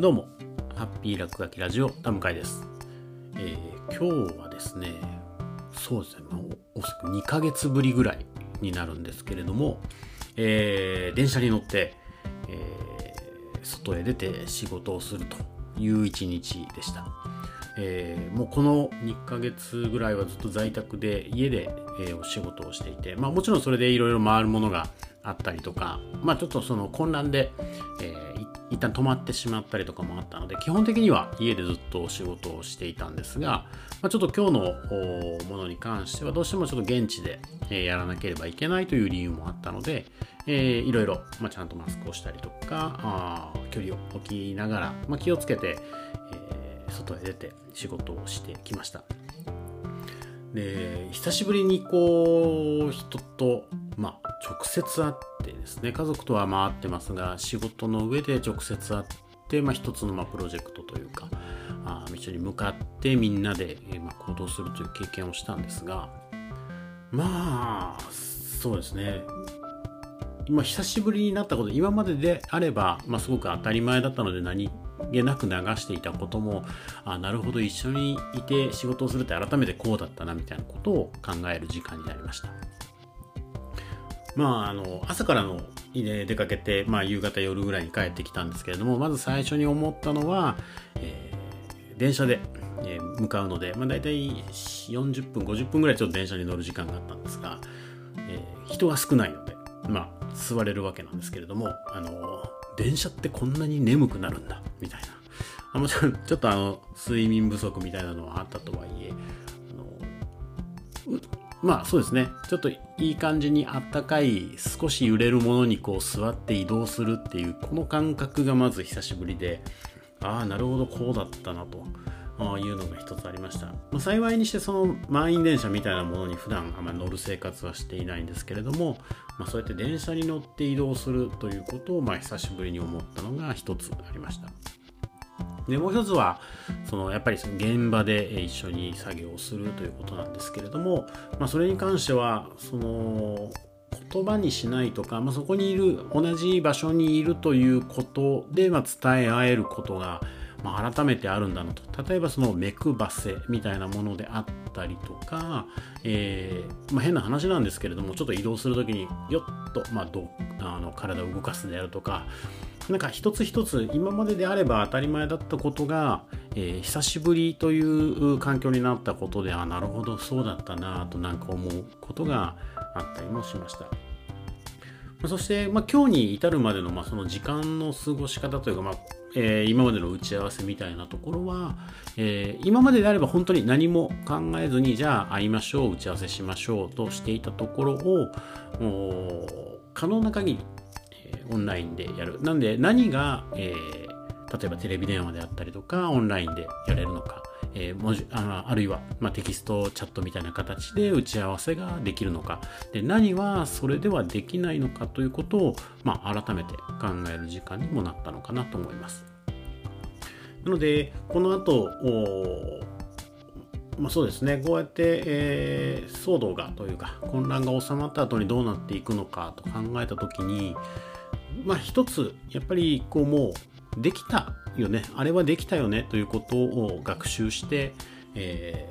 どうも、ハッピー落書きラジオ、田向です。えー、今日はですね、そうですね、まあ、おそらく2ヶ月ぶりぐらいになるんですけれども、えー、電車に乗って、えー、外へ出て仕事をするという一日でした。えー、もうこの2ヶ月ぐらいはずっと在宅で家で、えー、お仕事をしていて、まあ、もちろんそれでいろいろ回るものがあったりとか、まあ、ちょっとその混乱で、えー、一旦止まってしまったりとかもあったので基本的には家でずっと仕事をしていたんですが、まあ、ちょっと今日のものに関してはどうしてもちょっと現地で、やらなければいけないという理由もあったので、えー、いろいろ、まあ、ちゃんとマスクをしたりとかあ距離を置きながら、まあ、気をつけて、えー、外へ出て仕事をしてきました。で久しぶりにこう人と、まあ、直接会ってですね家族とは回ってますが仕事の上で直接会って、まあ、一つのまプロジェクトというかあ道に向かってみんなで、えま、行動するという経験をしたんですがまあそうですね。今久しぶりになったこと今までであれば、まあ、すごく当たり前だったので何気なく流していたこともあなるほど一緒にいて仕事をするって改めてこうだったなみたいなことを考える時間になりました。まああの朝からの出かけて、まあ、夕方夜ぐらいに帰ってきたんですけれどもまず最初に思ったのは、えー、電車で、え向かうので、まあ、大体40分50分ぐらいちょっと電車に乗る時間があったんですが、えー、人が少ないのでまあ座れるわけなんですけれどもあの電車ってこんなに眠くなるんだみたいな。もちろんちょっとあの睡眠不足みたいなのはあったとはいえあのまあそうですね。ちょっといい感じにあったかい少し揺れるものにこう座って移動するっていうこの感覚がまず久しぶりでああなるほどこうだったなと。いうのが一つありました、まあ、幸いにしてその満員電車みたいなものに普段あまり乗る生活はしていないんですけれども、まあ、そうやって電車に乗って移動するということをまあ久しぶりに思ったのが一つありました。でもう一つはそのやっぱりその現場で一緒に作業をするということなんですけれども、まあ、それに関してはその言葉にしないとか、まあ、そこにいる同じ場所にいるということで、まあ、伝え合えることがまあ、改めてあるんだなと例えばその目配せみたいなものであったりとか、えー、まあ、変な話なんですけれどもちょっと移動する時によっと、まあ、どあの体を動かすであるとかなんか一つ一つ今までであれば当たり前だったことが、えー、久しぶりという環境になったことであなるほどそうだったなとなんか思うことがあったりもしました。そして、まあ、今日に至るまでの,、まあその時間の過ごし方というか、まあえー、今までの打ち合わせみたいなところは、えー、今までであれば本当に何も考えずにじゃあ会いましょう打ち合わせしましょうとしていたところを可能な限り、えー、オンラインでやる。なんで何が、え例えばテレビ電話であったりとかオンラインでやれるのか。えー、文字ああるいは、まあ、テキストチャットみたいな形で打ち合わせができるのかで何はそれではできないのかということを、まあ、改めて考える時間にもなったのかなと思います。なのでこの後まあ、そうですねこうやって、えー、騒動がというか混乱が収まった後にどうなっていくのかと考えた時にまあ一つやっぱりこうもうできたよね。あれはできたよねということを学習して、え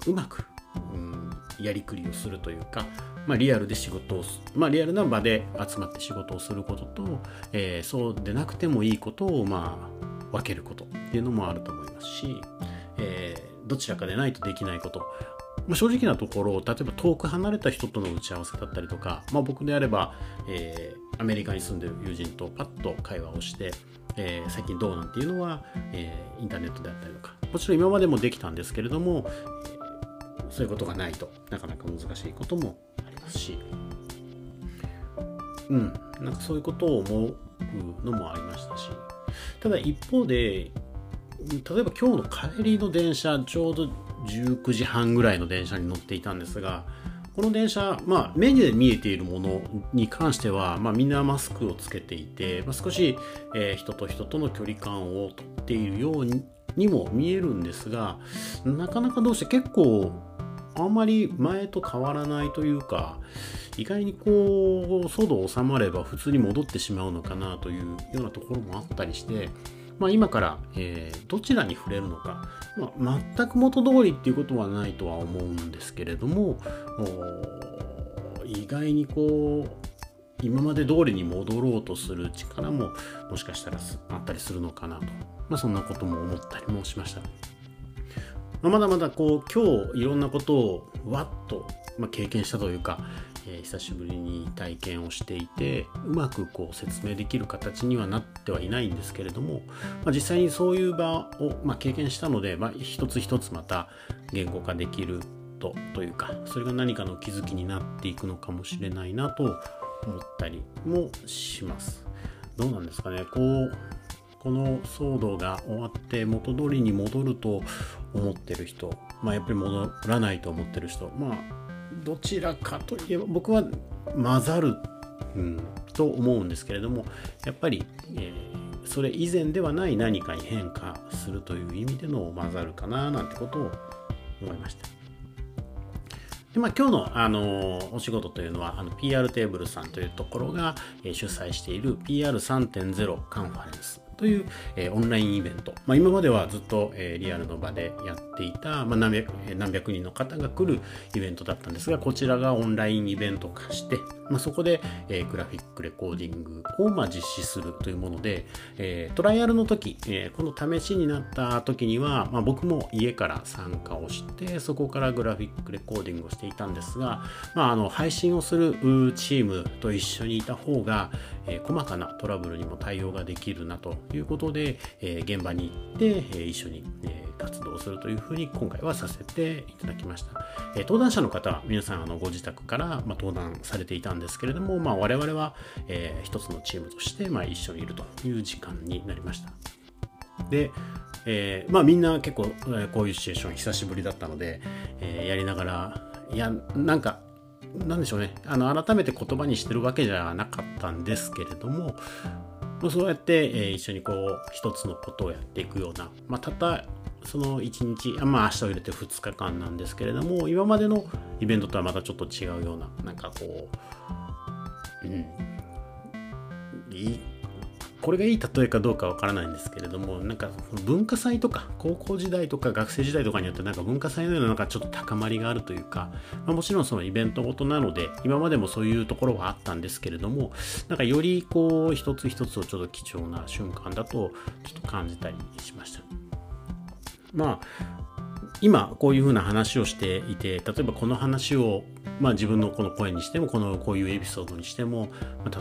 ー、うまく、うん、やりくりをするというか、まあ、リアルで仕事をまあ、リアルな場で集まって仕事をすることと、えー、そうでなくてもいいことを、まあ、分けることっていうのもあると思いますし、えー、どちらかでないとできないこと。まあ、正直なところ例えば遠く離れた人との打ち合わせだったりとか、まあ、僕であれば、えー、アメリカに住んでる友人とパッと会話をして、えー、最近どうなんていうのは、えー、インターネットであったりとか。もちろん今までもできたんですけれども、え、そういうことがないとなかなか難しいこともありますし。うん。なんかそういうことを思うのもありましたし。ただ一方で例えば今日の帰りの電車ちょうど19時半ぐらいの電車に乗っていたんですがこの電車、まあ、目で見えているものに関しては、まあ、みんなマスクをつけていて、まあ、少し、えー、人と人との距離感をとっているようににも見えるんですがなかなかどうして結構あんまり前と変わらないというか意外にこう騒動収まれば普通に戻ってしまうのかなというようなところもあったりしてまあ、今から、えーどちらに触れるのか、まあ、全く元通りっていうことはないとは思うんですけれども意外にこう今まで通りに戻ろうとする力ももしかしたらあったりするのかなと、まあ、そんなことも思ったりもしました。ままだまだこう今日いろんなことをわっと、まあ、経験したというか、えー久しぶりに体験をしていてうまくこう説明できる形にはなってはいないんですけれども、まあ、実際にそういう場を、まあ、経験したので、まあ、一つ一つまた言語化できるとというかそれが何かの気づきになっていくのかもしれないなと思ったりもします。どうなんですかね？こうこの騒動が終わって元通りに戻ると思ってる人、まあ、やっぱり戻らないと思ってる人まあどちらかといえば僕は混ざる、うん、と思うんですけれどもやっぱり、えーそれ以前ではない何かに変化するという意味での混ざるかななんてことを思いました。でまあ、今日の、あのお仕事というのはあの PR テーブルさんというところが、えー主催している PR3.0 カンファレンスという、えーオンラインイベント、まあ、今まではずっと、えーリアルの場でやっていた、まあ、何百何百人の方が来るイベントだったんですがこちらがオンラインイベント化して、まあ、そこで、えーグラフィックレコーディングを、まあ、実施するというもので、えートライアルの時、えーこの試しになった時には、まあ、僕も家から参加をしてそこからグラフィックレコーディングをしていたんですが、まあ、あの配信をするチームと一緒にいた方が、えー細かなトラブルにも対応ができるなとということで、え現場に行って、え一緒に、え活動するというふうに今回はさせていただきました。え登壇者の方皆さんあのご自宅から、ま、登壇されていたんですけれども、まあ、我々は、えー一つのチームとして、まあ、一緒にいるという時間になりました。で、えーまあみんな結構、えーこういうシチュエーション久しぶりだったので、えーやりながらいやなんかなんでしょうねあの改めて言葉にしてるわけじゃなかったんですけれどもまあそうやって、えー一緒にこう一つのことをやっていくような、まあ、たったその1日あまあ明日を入れて2日間なんですけれども今までのイベントとはまたちょっと違うようななんかこううん。いいこれがいい例えかどうかわからないんですけれどもなんか文化祭とか高校時代とか学生時代とかによってなんか文化祭のようななんかちょっと高まりがあるというか、まあ、もちろんそのイベントごとなので今までもそういうところはあったんですけれどもなんかよりこう一つ一つをちょっと貴重な瞬間だとちょっと感じたりしました。まあ今こういうふうな話をしていて例えばこの話を、まあ、自分のこの声にしてもこのこういうエピソードにしても、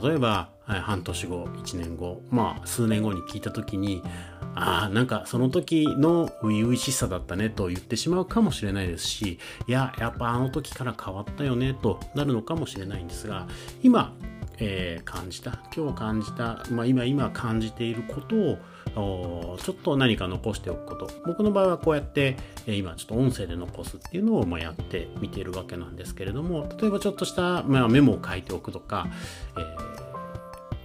例えば半年後1年後まあ数年後に聞いた時にああなんかその時の初々しさだったねと言ってしまうかもしれないですしいややっぱあの時から変わったよねとなるのかもしれないんですが今えー感じた今日感じた、まあ、今今感じていることをちょっと何か残しておくこと僕の場合はこうやって、えー今ちょっと音声で残すっていうのをまあやってみているわけなんですけれども例えばちょっとした、まあ、メモを書いておくとか、えー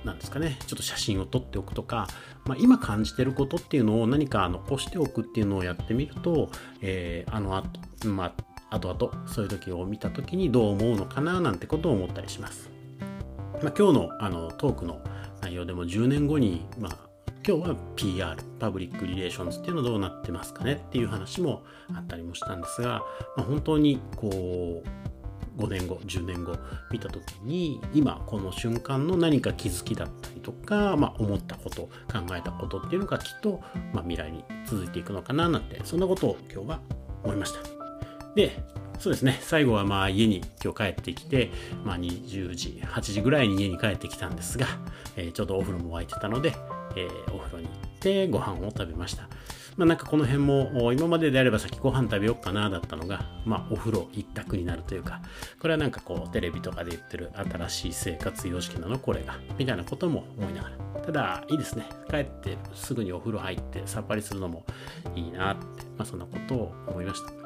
なんですかねちょっと写真を撮っておくとか、まあ、今感じてることっていうのを何か残しておくっていうのをやってみると、えーあのあとまあ後々そういう時を見た時にどう思うのかななんてことを思ったりします。まあ、今日のあのトークの内容でも10年後に、まあ、今日は PR パブリックリレーションズっていうのはどうなってますかねっていう話もあったりもしたんですが、まあ、本当にこう5年後10年後見た時に今この瞬間の何か気づきだったりとか、まあ、思ったこと考えたことっていうのがきっと、まあ、未来に続いていくのかななんてそんなことを今日は思いました。でそうですね最後はまあ家に今日帰ってきて、まあ、20時8時ぐらいに家に帰ってきたんですが、えーちょうどお風呂も沸いてたので、えーお風呂に行ってご飯を食べました。まあ、なんかこの辺も今までであれば先ご飯食べようかなだったのが、まあ、お風呂一択になるというかこれはなんかこうテレビとかで言ってる新しい生活様式なのこれがみたいなことも思いながらただいいですね帰ってすぐにお風呂入ってさっぱりするのもいいなって、まあ、そんなことを思いました。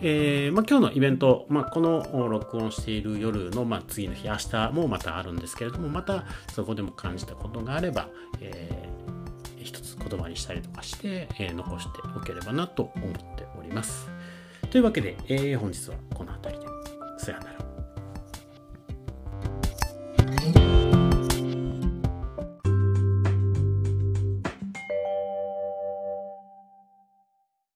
えーまあ、今日のイベント、まあ、この録音している夜の、まあ、次の日、明日もまたあるんですけれども、またそこでも感じたことがあれば、えー一つ言葉にしたりとかして、えー残しておければなと思っております。というわけで、えー本日はこの辺りで。さようなら。